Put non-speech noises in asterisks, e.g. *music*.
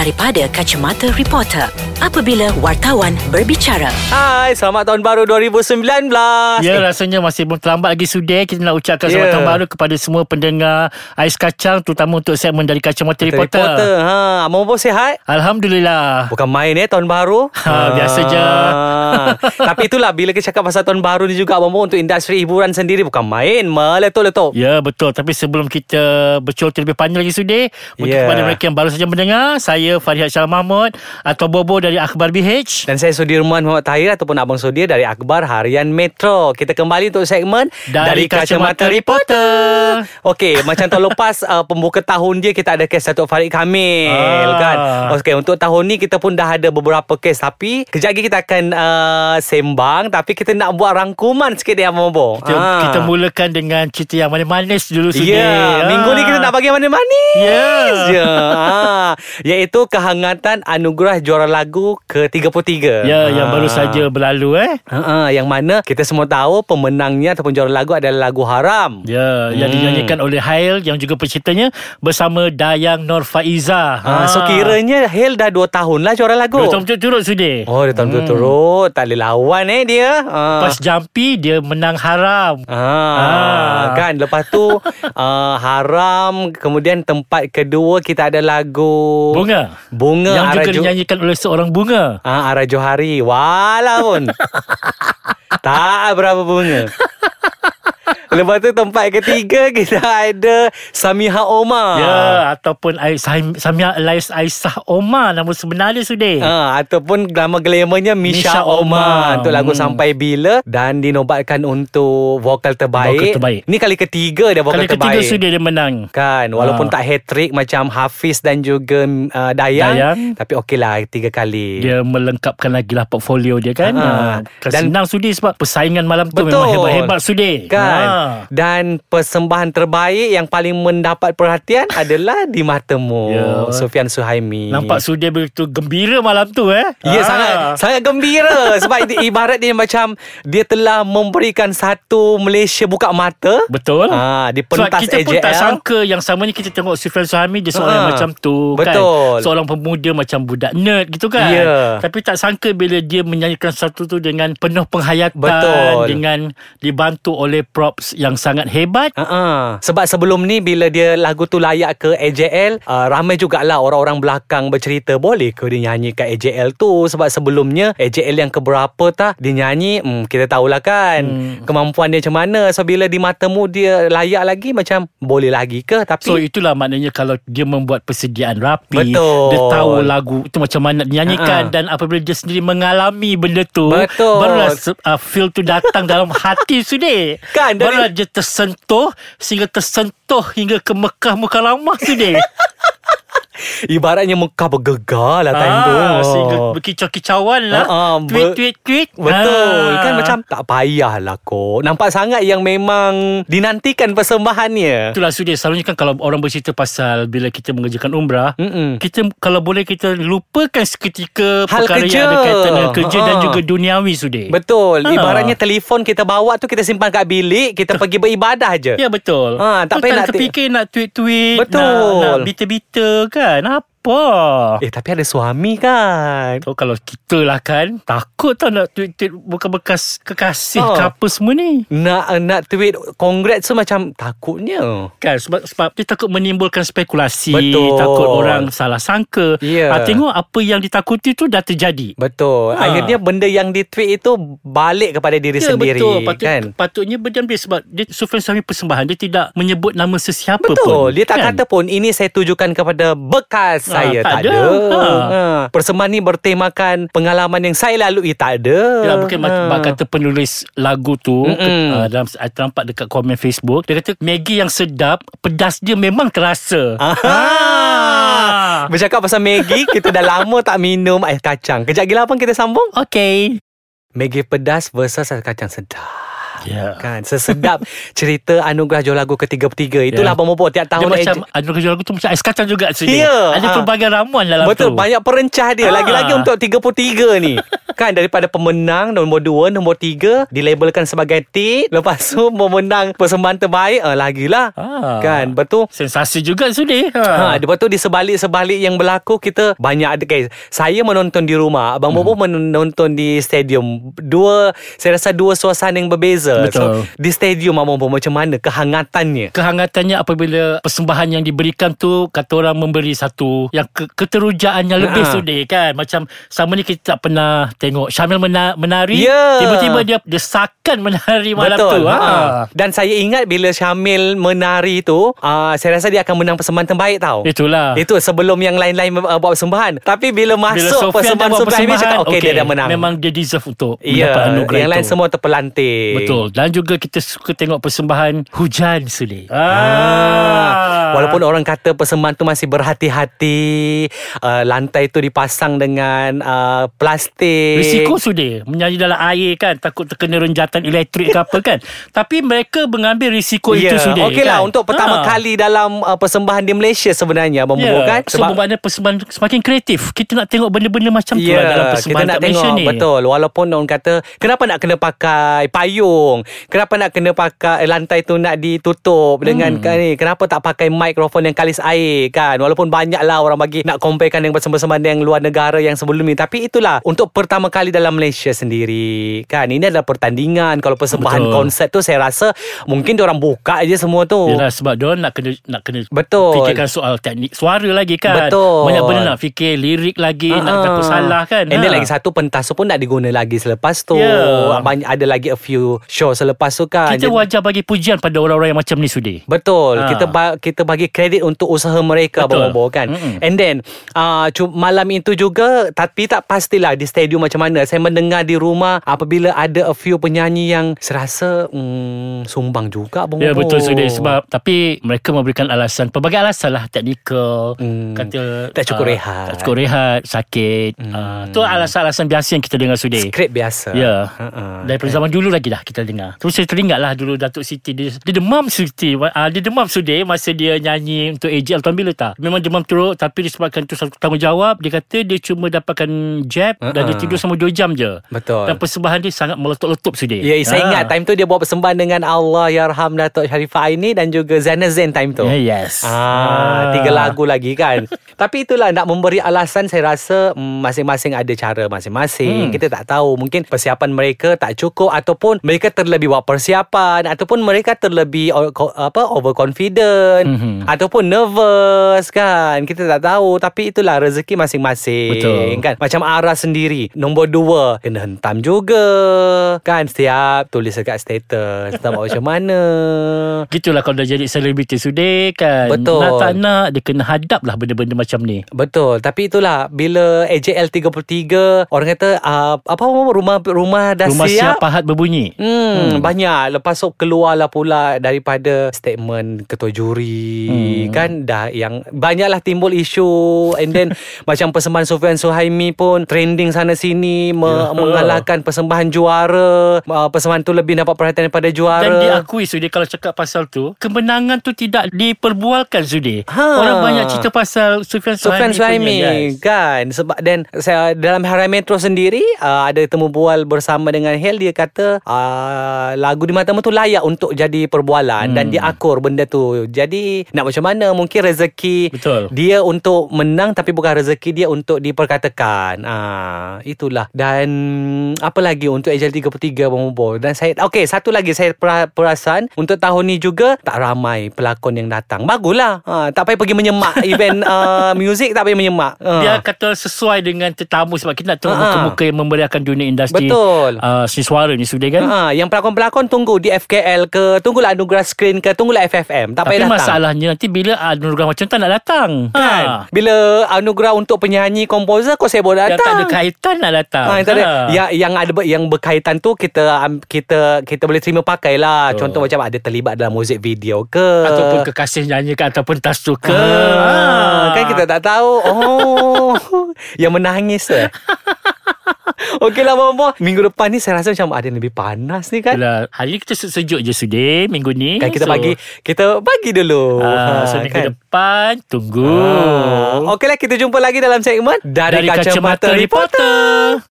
daripada kacamata reporter apabila wartawan berbicara. Hai, selamat tahun baru 2019. Ya rasanya masih belum terlambat lagi sudah Kita nak ucapkan Ya. selamat tahun baru Kepada semua pendengar Ais Kacang Terutama untuk segmen dari Kacamata Reporter, reporter. Ha, Abang Bobo sihat? Alhamdulillah Bukan main eh tahun baru. Ha, biasa je. Tapi itulah bila kita cakap pasal tahun baru ni juga Abang Bobo untuk industri hiburan sendiri bukan main. Meletup-letup. Ya betul Tapi sebelum kita bercerita lebih panjang lagi sudah Untuk Ya. kepada mereka yang baru saja mendengar Saya Farihat Syal Mahmud Atau Bobo dari Akhbar BH Dan saya Sudirman Muhammad Tahir ataupun Abang Sudir dari Akhbar Harian Metro. Kita kembali untuk segmen Dari Kacamata Reporter. Okey, macam tahun lepas *laughs* uh, pembuka tahun dia kita ada kes Datuk Farid Kamil Ah. kan. Okey, untuk tahun ni kita pun dah ada beberapa kes tapi kejap lagi kita akan uh, sembang tapi kita nak buat rangkuman sikit dia Abang Bobo. kita, Ah. kita mulakan dengan cerita yang manis-manis dulu Ya, yeah, minggu ni kita nak bagi mana manis Ya. je. Ha, iaitu kehangatan anugerah juara lagu ke-33. Ya yang Ah. baru saja berlalu eh Ha, yang mana kita semua tahu pemenangnya ataupun juara lagu adalah lagu Haram. Ya, yang Hmm. dinyanyikan oleh Hail yang juga penciptanya bersama Dayang Nur Faiza. Ha, so kiranya Hale dah 2 tahun lah juara lagu. Dua tahun turut sudah. Oh, dia tahun hmm. turut Tak boleh lawan eh dia. Ha. Pas Jampi dia menang haram. Ah, Ah. kan lepas tu uh, *laughs* haram kemudian tempat kedua kita ada lagu Bunga. Bunga yang juga dinyanyikan oleh seorang bunga. Ah, Ara Johari. Walaupun. *laughs* tak berapa bunga. Lepas tu tempat ketiga *laughs* kita ada Samiha Omar. Ya, ataupun Sam- Samia Elais Aisyah Omar nama sebenarnya sudah. Ha, ataupun nama glamournya Misha, Misha Omar. Omar. Untuk lagu Hmm. Sampai Bila dan dinobatkan untuk vokal terbaik. Vokal terbaik. Ni kali ketiga dia vokal Kali ketiga terbaik. sudah dia menang. Kan Walaupun Ah. tak hat-trick Macam Hafiz dan juga uh, Dayang, Dayang. Tapi okey lah Tiga kali Dia melengkapkan lagi lah portfolio dia kan. Ha. Ha. Dan- Dan senang sudi sebab persaingan malam tu Betul. memang hebat-hebat sudi. Kan Ha. Dan persembahan terbaik Yang paling mendapat perhatian *laughs* Adalah Di Matamu Ya. Sufian Suhaimi Nampak sudia begitu gembira malam tu eh. Ya Ah. sangat Sangat gembira Sebab itu ibarat dia macam Dia telah memberikan Satu Malaysia buka mata Betul. Ah, di Sebab pentas kita pun tak sangka yang sama ni kita tengok Sufyan Suhaimi dia seorang Ha. macam tu Betul. kan. Seorang pemuda macam budak nerd gitu kan. Ya. Tapi tak sangka bila dia menyanyikan satu tu dengan penuh penghayatan Betul. dengan dibantu oleh props yang sangat hebat. Uh-uh. Sebab sebelum ni Bila dia lagu tu layak ke AJL uh, Ramai jugalah orang-orang belakang bercerita Boleh ke dia nyanyi kat AJL tu Sebab sebelumnya AJL yang keberapa tak Dia nyanyi hmm, Kita tahulah kan Hmm. Kemampuan dia macam mana So bila di matamu dia layak lagi Macam boleh lagi ke Tapi So itulah maknanya kalau dia membuat persediaan rapi, Betul. dia tahu lagu itu macam mana dinyanyikan Ha-ha. dan apabila dia sendiri mengalami benda tu, Betul. barulah uh, feel tu datang dalam hati sudah. Kan, dari- dia tersentuh sehingga tersentuh hingga ke Mekah Mukarramah sudah. *laughs* Ibaratnya Mekah bergegar lah time tu Ah, sehingga berkicau-kicauan lah. Ah, ah, tweet, ber- tweet, tweet. Betul Ah. Kan macam tak payahlah kok Nampak sangat yang memang Dinantikan persembahannya Itulah sudah Selalunya kan kalau orang bercerita pasal Bila kita mengerjakan umrah Mm-mm. Kita kalau boleh kita lupakan seketika Hal Perkara kerja. yang ada kaitan dengan kerja Ha. Dan juga duniawi sudah Betul Ha. Ibaratnya telefon kita bawa tu Kita simpan kat bilik Kita pergi beribadah je Ya betul Ha, tak Tu payah nak terfikir nak tweet-tweet Betul. Nak, nak bita-bita kan yeah, and I Apa Eh tapi ada suami kan So kalau kita lah kan Takut tau nak tweet-tweet Bukan bekas kekasih Ha. ke apa semua ni Nak nak tweet Congrats tu macam Takutnya Kan sebab, sebab dia takut menimbulkan spekulasi Betul. Takut orang salah sangka Ya. Ah, Tengok apa yang ditakuti tu dah terjadi Betul Ha. Akhirnya benda yang di tweet itu Balik kepada diri Ya sendiri betul Patut, kan Patutnya berdiam dia Sebab dia Sufyan Sami persembahan Dia tidak menyebut nama sesiapa pun Betul Dia tak kan? kata pun Ini saya tujukan kepada Bekas Ha, saya tak Tak, ada. ada, Ha. Ha. Persembahan ni bertemakan Pengalaman yang saya lalui Tak ada Ya, mungkin Ha. ha. kata penulis lagu tu Mm-mm. ke, uh, dalam saya nampak dekat komen Facebook dia kata Maggie yang sedap pedas dia memang terasa. Aha. Bercakap pasal Maggi Kita dah lama tak minum Ais kacang Kejap lagi lapang kita sambung Okay. Maggi pedas versus ais kacang sedap Ya. Kan Sesedap *laughs* cerita Anugerah Jual Lagu ke-33 Itulah. Abang Bobo Tiap Dia tahun macam AJ Anu kerja lagu tu macam ais kacang juga sini. Ya, Ada ha. pelbagai ramuan dalam Betul tu. Banyak perencah dia Ah. Lagi-lagi untuk 33 ni *laughs* Kan daripada pemenang Nombor dua Nombor tiga Dilabelkan sebagai tit Lepas tu Memenang persembahan terbaik uh, Lagilah Ah. Kan betul Sensasi juga Sudi Ha, lepas tu di sebalik-sebalik yang berlaku kita banyak ada guys. Saya menonton di rumah, abang Hmm. Bobo menonton di stadium. Dua saya rasa dua suasana yang berbeza. Betul. So di stadium Bobo macam mana kehangatannya? kehangatannya apabila persembahan yang diberikan tu kata orang memberi satu yang ke, keterujaan yang lebih Ha. sudi kan macam sama ni kita tak pernah tengok Syamil mena, menari Ya. tiba-tiba dia desakan menari malam Betul. tu ha. Ha. Dan saya ingat bila Syamil menari tu, uh, saya rasa dia akan menang persembahan terbaik tau. itulah Itu sebelum yang lain-lain uh, buat persembahan. Tapi bila bila masuk Sofian dah persembahan ini cakap persembahan okey okay, dia dah menang. memang dia deserve untuk Ya, mendapat anugerah yang itu lain semua terpelanting. Betul Dan juga kita suka tengok persembahan Hujan Sudi Ah. Walaupun orang kata persembahan tu masih berhati-hati uh, Lantai tu dipasang dengan uh, plastik Risiko sudah Menyanyi dalam air kan Takut terkena renjatan elektrik ke apa kan *laughs* Tapi mereka mengambil risiko Ya, itu sudah Okey lah kan? untuk pertama Ha. kali dalam uh, persembahan di Malaysia sebenarnya Ya, Bobo kan so bermakna persembahan semakin kreatif. Kita nak tengok benda-benda macam tu lah dalam Ya, kita persembahan nak kat Malaysia tengok ni. betul walaupun orang kata kenapa nak kena pakai payung kenapa nak kena pakai eh, lantai tu nak ditutup dengan Hmm. kan ni kenapa tak pakai mikrofon yang kalis air kan walaupun banyak lah orang bagi nak comparekan dengan persembahan yang luar negara yang sebelum ni tapi itulah untuk pertama kali dalam Malaysia sendiri kan ini adalah pertandingan kalau persembahan Betul. konsert tu saya rasa mungkin orang buka aje semua tu Yalah sebab dia nak kena nak kena Betul. fikirkan soal teknik suara lagi kan. Betul. Banyak benda nak fikir lirik lagi, nak Ah, takut ah. salah kan. And then lagi satu pentas tu pun nak diguna lagi selepas tu. Ya. Banyak ada lagi a few show selepas tu kan. kita wajar bagi pujian pada orang-orang yang macam ni sudi. Betul. Ha. Kita ba- kita bagi kredit untuk usaha mereka Betul. Bobo kan. Mm-mm. And then uh, malam itu juga tapi tak pastilah di stadium macam mana. Saya mendengar di rumah apabila ada a few penyanyi yang serasa mm, sumbang juga Bobo. Ya betul Sudi sebab tapi mereka memberikan alasan pelbagai alasan lah teknikal Hmm. kata Tak cukup ah, rehat. tak cukup rehat sakit Hmm. ah, tu alasan-alasan biasa yang kita dengar Sudi skrip biasa. Ya Ha-ha. Daripada zaman dulu lagi dah kita dengar Terus saya teringat lah dulu Datuk Siti Dia, dia demam Siti uh, Dia demam sudah Masa dia nyanyi Untuk AJL Tahun bila tak Memang demam teruk Tapi disebabkan itu satu tanggungjawab Dia kata dia cuma dapatkan jab uh-uh. Dan dia Uh-uh. tidur sama 2 jam je Betul. Dan persembahan dia sangat meletup-letup sudah Ya, saya ingat time tu dia buat persembahan dengan Allah Yarham Datuk Sharifah Aini dan juga Zaina Zain time tu. Ya, yes Ah, tiga lagu lagi kan. *laughs* Tapi itulah nak memberi alasan saya rasa masing-masing ada cara masing-masing. Hmm. Kita tak tahu mungkin persiapan mereka tak cukup ataupun mereka terlebih buat persiapan ataupun mereka terlebih o- ko- apa overconfident Mhm. ataupun nervous kan. Kita tak tahu tapi itulah rezeki masing-masing Betul. kan. Macam Ara sendiri nombor dua kena hentam juga kan setiap tulis dekat status tak tahu macam mana. *laughs* Gitulah kalau dah jadi selebriti sudah kan Betul. Nak tak nak Dia kena hadap lah benda-benda macam ni Betul Tapi itulah Bila AJL 33 Orang kata uh, Apa rumah rumah dah Rumah siap siap pahat berbunyi Hmm, hmm, banyak. Lepas tu keluarlah pula daripada statement ketua juri Hmm. kan? Dah yang banyaklah timbul isu. And then *laughs* macam persembahan Sofian Suhaimi pun trending sana sini me- Ya. mengalahkan persembahan juara. Uh, persembahan tu lebih dapat perhatian daripada juara. Dan diakui Sudi Kalau cakap pasal tu Kemenangan tu tidak diperbualkan Sudi. Ha. Orang banyak cerita pasal Sufian Suhaimi Suhaimi punya, yes. kan? Sebab dan saya dalam Harai Metro sendiri uh, ada temu bual bersama dengan Hel dia kata uh, lagu di matamu tu layak untuk jadi perbualan hmm. dan dia akur benda tu. Jadi nak macam mana mungkin rezeki Betul. dia untuk menang tapi bukan rezeki dia untuk diperkatakan. Ah itulah. Dan apa lagi untuk AJL 33 Bobo dan saya okey satu lagi saya pera- perasan untuk tahun ni juga tak ramai pelakon yang datang. Baguslah. Ha, tak payah pergi menyemak *laughs* event uh, music tak payah menyemak. Ha. Dia kata sesuai dengan tetamu Sebab kita nak tengok Ha. muka-muka Yang memberiakan dunia industri Betul. uh, Seni suara ni Sudi kan Ha, yang pelakon-pelakon tunggu di FKL ke, tunggulah anugerah screen ke, tunggulah FFM. Tak Tapi payah datang. masalahnya Nanti bila anugerah macam tu nak datang Kan? ha. Bila anugerah untuk penyanyi komposer kau saya boleh Yang tak datang. ada kaitan nak datang Ha, yang, tak ada, Ha. yang, yang ada yang berkaitan tu kita kita kita boleh terima pakai lah. Betul. Contoh macam ada terlibat dalam muzik video ke Ataupun kekasih nyanyi ke Ataupun tas tu ke Ah, kan kita tak tahu. Oh, *laughs* yang menangis eh. *laughs* Okeylah Bobo. Minggu depan ni saya rasa macam ada yang lebih panas ni kan. Yalah, Hari ni kita sejuk je Sudi Minggu ni Kan kita So, bagi kita bagi dulu. ah, So minggu depan Tunggu Ah. Okeylah kita jumpa lagi dalam segmen dari, Dari Kacamata Reporter.